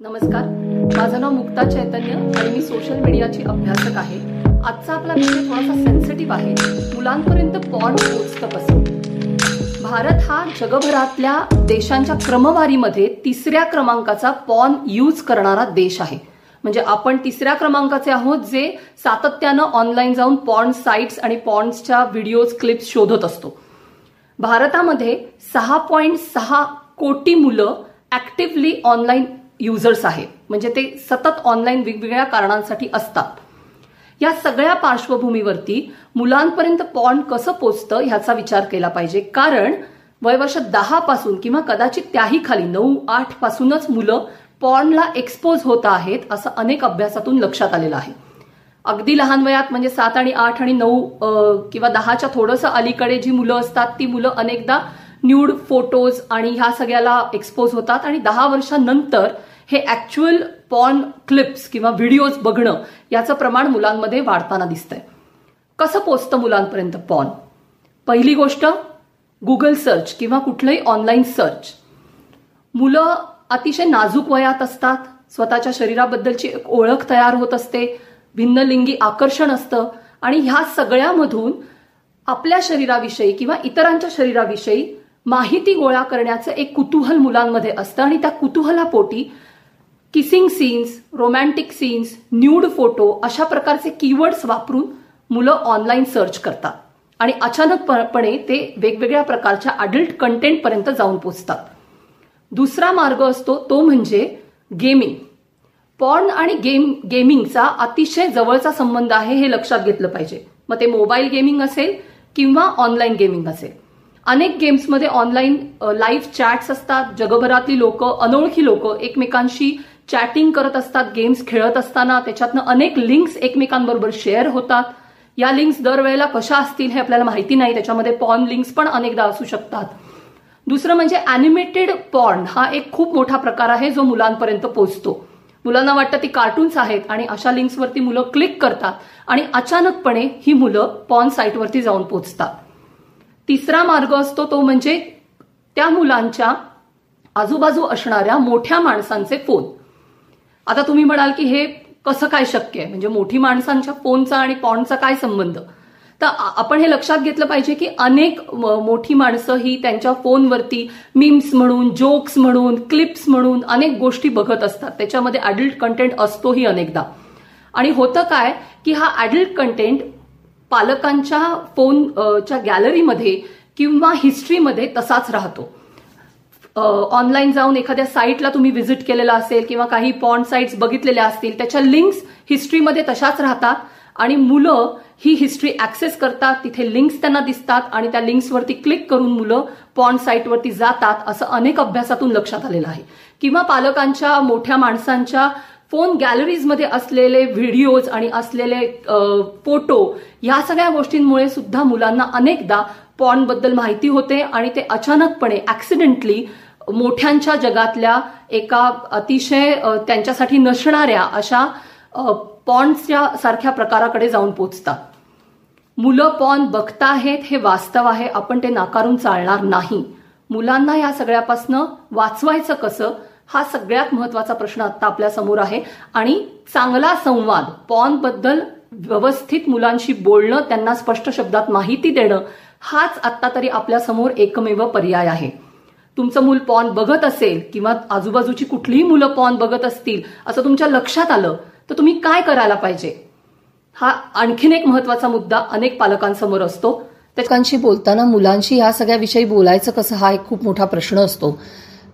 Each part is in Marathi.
नमस्कार. माझं नाव मुक्ता चैतन्य आणि मी सोशल मीडियाची अभ्यासक आहे. आजचा आपला विषय थोडासा सेन्सिटिव्ह आहे. मुलांपर्यंत पॉन पोचतं कसं? भारत हा जगभरातल्या देशांच्या क्रमवारीमध्ये तिसऱ्या क्रमांकाचा पॉन यूज करणारा देश आहे. म्हणजे आपण तिसऱ्या क्रमांकाचे आहोत जे सातत्यानं ऑनलाईन जाऊन पॉन साईट्स आणि पॉन्सच्या व्हिडिओज क्लिप्स शोधत असतो. भारतामध्ये सहा पॉईंट सहा कोटी मुलं ऍक्टिव्हली ऑनलाईन युजर्स आहेत म्हणजे ते सतत ऑनलाईन वेगवेगळ्या कारणांसाठी असतात. या सगळ्या पार्श्वभूमीवरती मुलांपर्यंत पॉन कसं पोचतं ह्याचा विचार केला पाहिजे. कारण वयवर्ष दहा पासून किंवा कदाचित त्याही खाली नऊ आठ पासूनच मुलं पॉनला एक्सपोज होत आहेत असं अनेक अभ्यासातून लक्षात आलेलं आहे. अगदी लहान वयात म्हणजे सात आणि आठ आणि नऊ किंवा दहाच्या थोडंसं अलीकडे जी मुलं असतात ती मुलं अनेकदा न्यूड फोटोज आणि ह्या सगळ्याला एक्सपोज होतात. आणि दहा वर्षांनंतर हे ऍक्च्युअल पॉन क्लिप्स किंवा व्हिडिओज बघणं याचं प्रमाण मुलांमध्ये वाढताना दिसतंय. कसं पोचतं मुलांपर्यंत पॉन पहिली गोष्ट गुगल सर्च किंवा कुठलंही ऑनलाईन सर्च मुलं अतिशय नाजूक वयात असतात. स्वतःच्या शरीराबद्दलची एक ओळख तयार होत असते. भिन्नलिंगी आकर्षण असतं. आणि ह्या सगळ्यामधून आपल्या शरीराविषयी किंवा इतरांच्या शरीराविषयी माहिती गोळा करण्याचं एक कुतूहल मुलांमध्ये असतं. आणि त्या कुतूहलापोटी kissing scenes romantic scenes nude photo अशा प्रकारचे कीवर्ड्स वापरून मुलं ऑनलाईन सर्च करतात. आणि अचानकपणे ते वेगवेगळ्या प्रकारच्या अडल्ट कंटेंटपर्यंत जाऊन पोचतात. दुसरा मार्ग असतो तो म्हणजे गेमिंग पॉर्न आणि गेम गेमिंगचा अतिशय जवळचा संबंध आहे हे लक्षात घेतलं पाहिजे. मग ते मोबाईल गेमिंग असेल किंवा ऑनलाईन गेमिंग असेल. अनेक गेम्समध्ये ऑनलाईन लाईव्ह चॅट्स असतात. जगभरातली लोक अनोळखी लोक एकमेकांशी चॅटिंग करत असतात गेम्स खेळत असताना. त्याच्यातनं अनेक लिंक्स एकमेकांबरोबर शेअर होतात. या लिंक्स दरवेळेला कशा असतील हे आपल्याला माहिती नाही. त्याच्यामध्ये पॉर्न लिंक्स पण अनेकदा असू शकतात. दुसरं म्हणजे अॅनिमेटेड पॉर्न हा एक खूप मोठा प्रकार आहे जो मुलांपर्यंत पोहोचतो मुलांना वाटतं ती कार्टून्स आहेत आणि अशा लिंक्सवरती मुलं क्लिक करतात आणि अचानकपणे ही मुलं पॉन साईटवरती जाऊन पोचतात. तिसरा मार्ग असतो तो म्हणजे त्या मुलांच्या आजूबाजू असणाऱ्या मोठ्या माणसांचे फोन. आता तुम्ही म्हणाल की हे कसं काय शक्य आहे? म्हणजे मोठी माणसांच्या फोनचा आणि पॉनचा काय संबंध? तर आपण हे लक्षात घेतलं पाहिजे की अनेक मोठी माणसं ही त्यांच्या फोनवरती मीम्स म्हणून जोक्स म्हणून क्लिप्स म्हणून अनेक गोष्टी बघत असतात. त्याच्यामध्ये अडल्ट कंटेंट असतोही अनेकदा. आणि होतं काय की हा अडल्ट कंटेंट पालकांच्या फोनच्या गॅलरीमध्ये किंवा हिस्ट्रीमध्ये तसाच राहतो. ऑनलाईन जाऊन एखाद्या साईटला तुम्ही व्हिजिट केलेला असेल किंवा काही पॉन साईट्स बघितलेल्या असतील त्याच्या लिंक्स हिस्ट्रीमध्ये तशाच राहतात आणि मुलं ही हिस्ट्री ऍक्सेस करतात तिथे लिंक्स त्यांना दिसतात आणि त्या लिंक्सवरती क्लिक करून मुलं पॉन साईटवरती जातात असं अनेक अभ्यासातून लक्षात आलेलं आहे. किंवा पालकांच्या मोठ्या माणसांच्या फोन गॅलरीजमध्ये असलेले व्हिडिओज आणि असलेले फोटो ह्या सगळ्या गोष्टींमुळे सुद्धा मुलांना अनेकदा पॉनबद्दल माहिती होते आणि ते अचानकपणे ऍक्सिडेंटली मोठ्यांच्या जगातल्या एका अतिशय त्यांच्यासाठी नसणाऱ्या अशा पॉन्सच्या सारख्या प्रकाराकडे जाऊन पोचतात. मुलं पॉन बघताहेत हे वास्तव आहे आपण ते नाकारून चालणार नाही. मुलांना या सगळ्यापासनं वाचवायचं कसं? हा सगळ्यात महत्त्वाचा प्रश्न आता आपल्यासमोर आहे. आणि चांगला संवाद पॉनबद्दल व्यवस्थित मुलांशी बोलणं त्यांना स्पष्ट शब्दात माहिती देणं हाच आत्ता तरी आपल्यासमोर एकमेव पर्याय आहे. तुमचं मूल पॉन बघत असेल किंवा आजूबाजूची कुठलीही मुलं पॉन बघत असतील असं तुमच्या लक्षात आलं तर तुम्ही काय करायला पाहिजे? हा आणखीन एक महत्त्वाचा मुद्दा अनेक पालकांसमोर असतो. त्याकांशी बोलताना मुलांशी ह्या सगळ्या विषयी बोलायचं कसं हा एक खूप मोठा प्रश्न असतो.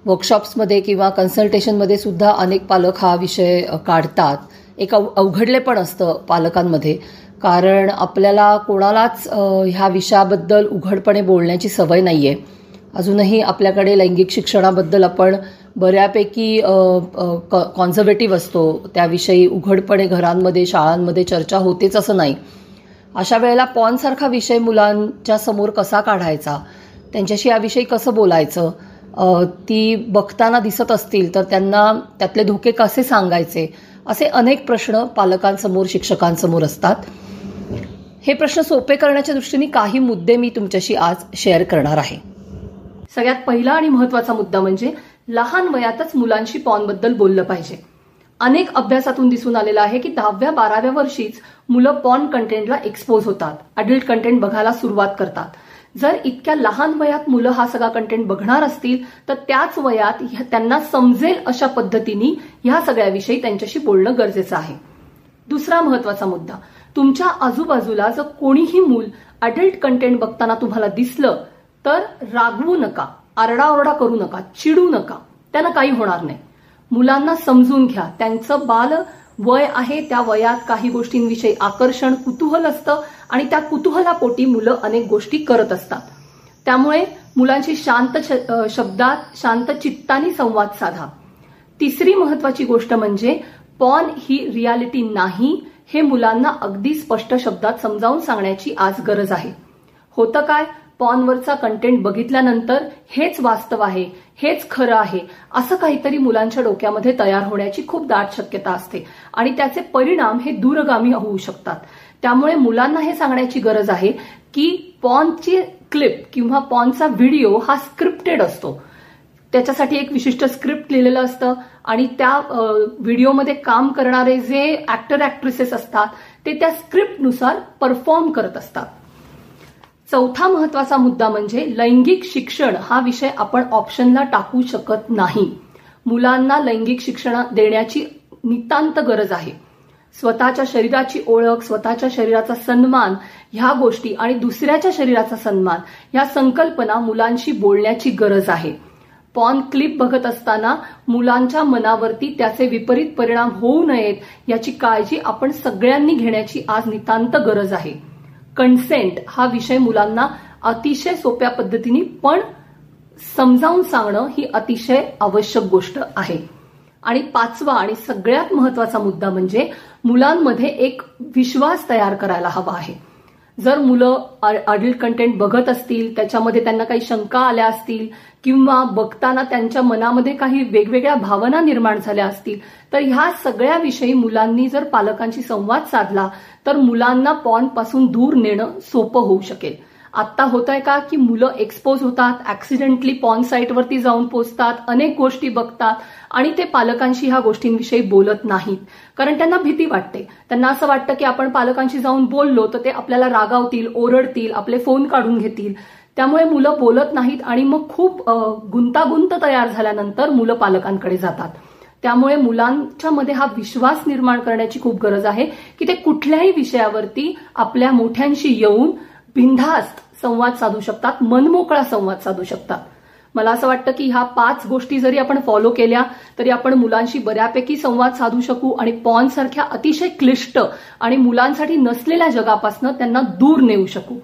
वर्कशॉप्समध्ये किंवा कन्सल्टेशनमध्ये सुद्धा अनेक पालक हा विषय काढतात. एक अवघडले पण असतं पालकांमध्ये. कारण आपल्याला कोणालाच ह्या विषयाबद्दल उघडपणे बोलण्याची सवय नाही आहे अजूनही आपल्याकडे लैंगिक शिक्षणाबद्दल आपण बऱ्यापैकी कॉन्झर्वेटिव्ह असतो. त्याविषयी उघडपणे घरांमध्ये शाळांमध्ये चर्चा होतेच असं नाही. अशा वेळेला पॉनसारखा विषय मुलांच्या समोर कसा काढायचा? त्यांच्याशी याविषयी कसं बोलायचं? ती बघताना दिसत असतील तर त्यांना त्यातले धोके कसे सांगायचे? असे अनेक प्रश्न पालकांसमोर शिक्षकांसमोर असतात. हे प्रश्न सोपे करण्याच्या दृष्टीने काही मुद्दे मी तुमच्याशी आज शेअर करणार आहे. सगळ्यात पहिला आणि महत्त्वाचा मुद्दा म्हणजे लहान वयातच मुलांशी पॉनबद्दल बोललं पाहिजे. अनेक अभ्यासातून दिसून आलेलं आहे की दहाव्या बाराव्या वर्षीच मुलं पॉन कंटेंटला एक्सपोज होतात. अडल्ट कंटेंट बघायला सुरुवात करतात. जर इतक्या लहान वयात मुलं हा सगळा कंटेंट बघणार असतील तर त्याच वयात त्यांना समजेल अशा पद्धतीने ह्या सगळ्याविषयी त्यांच्याशी बोलणं गरजेचं आहे. दुसरा महत्त्वाचा मुद्दा. तुमच्या आजूबाजूला जर कोणीही मूल अडल्ट कंटेंट बघताना तुम्हाला दिसलं तर रागवू नका आरडाओरडा करू नका चिडू नका. त्यांना काही होणार नाही. मुलांना समजून घ्या. त्यांचं बाल वय आहे त्या वयात काही गोष्टींविषयी आकर्षण कुतूहल असतं आणि त्या कुतूहलापोटी मुलं अनेक गोष्टी करत असतात. त्यामुळे मुलांशी शांत शब्दात शांत चित्तानी संवाद साधा. तिसरी महत्वाची गोष्ट म्हणजे पॉन ही रियालिटी नाही हे मुलांना अगदी स्पष्ट शब्दात समजावून सांगण्याची आज गरज आहे. होतं काय? पॉनवरचा कंटेंट बघितल्यानंतर हेच वास्तव आहे हेच खरं आहे असं काहीतरी मुलांच्या डोक्यामध्ये तयार होण्याची खूप दाट शक्यता असते. आणि त्याचे परिणाम हे दूरगामी होऊ शकतात. त्यामुळे मुलांना हे सांगण्याची गरज आहे की पॉनची क्लिप किंवा पॉनचा व्हिडिओ हा स्क्रिप्टेड असतो. त्याच्यासाठी एक विशिष्ट स्क्रिप्ट लिहिलेलं असतं आणि त्या व्हिडिओमध्ये काम करणारे जे ऍक्टर ऍक्ट्रेसेस असतात ते त्या स्क्रिप्टनुसार परफॉर्म करत असतात. चौथा महत्त्वाचा मुद्दा म्हणजे लैंगिक शिक्षण हा विषय आपण ऑप्शनला टाकू शकत नाही. मुलांना लैंगिक शिक्षण देण्याची नितांत गरज आहे. स्वतःच्या शरीराची ओळख स्वतःच्या शरीराचा सन्मान ह्या गोष्टी आणि दुसऱ्याच्या शरीराचा सन्मान ह्या संकल्पना मुलांशी बोलण्याची गरज आहे. पॉन क्लिप बघत असताना मुलांच्या मनावरती त्याचे विपरीत परिणाम होऊ नयेत याची काळजी आपण सगळ्यांनी घेण्याची आज नितांत गरज आहे. कन्सेंट हा विषय मुलांना अतिशय सोप्या पद्धतीने पण समजावून सांगणं ही अतिशय आवश्यक गोष्ट आहे. आणि पाचवा आणि सगळ्यात महत्त्वाचा मुद्दा म्हणजे मुलांमध्ये एक विश्वास तयार करायला हवा आहे. जर मुलं अडल्ट कंटेंट बघत असतील त्याच्यामध्ये त्यांना काही शंका आल्या असतील किंवा बघताना त्यांच्या मनामध्ये काही वेगवेगळ्या भावना निर्माण झाल्या असतील तर ह्या सगळ्याविषयी मुलांनी जर पालकांशी संवाद साधला तर मुलांना पॉनपासून दूर नेणं सोपं होऊ शकेल. आत्ता होत आहे का की मुलं एक्सपोज होतात ऍक्सिडेंटली पॉन साईटवरती जाऊन पोचतात अनेक गोष्टी बघतात आणि ते पालकांशी ह्या गोष्टींविषयी बोलत नाहीत. कारण त्यांना भीती वाटते. त्यांना असं वाटतं की आपण पालकांशी जाऊन बोललो तर ते आपल्याला रागावतील ओरडतील आपले फोन काढून घेतील. त्यामुळे मुलं बोलत नाहीत आणि मग खूप गुंतागुंत तयार झाल्यानंतर मुलं पालकांकडे जातात. त्यामुळे मुलांच्या मध्ये हा विश्वास निर्माण करण्याची खूप गरज आहे की ते कुठल्याही विषयावरती आपल्या मोठ्यांशी येऊन बिनधास्त संवाद साधू शकतात मनमोकळा संवाद साधू शकतात. मला असं वाटतं की ह्या पाच गोष्टी जरी आपण फॉलो केल्या तरी आपण मुलांशी बऱ्यापैकी संवाद साधू शकू आणि पॉन सारख्या अतिशय क्लिष्ट आणि मुलांसाठी नसलेल्या जगापासून त्यांना दूर नेऊ शकू.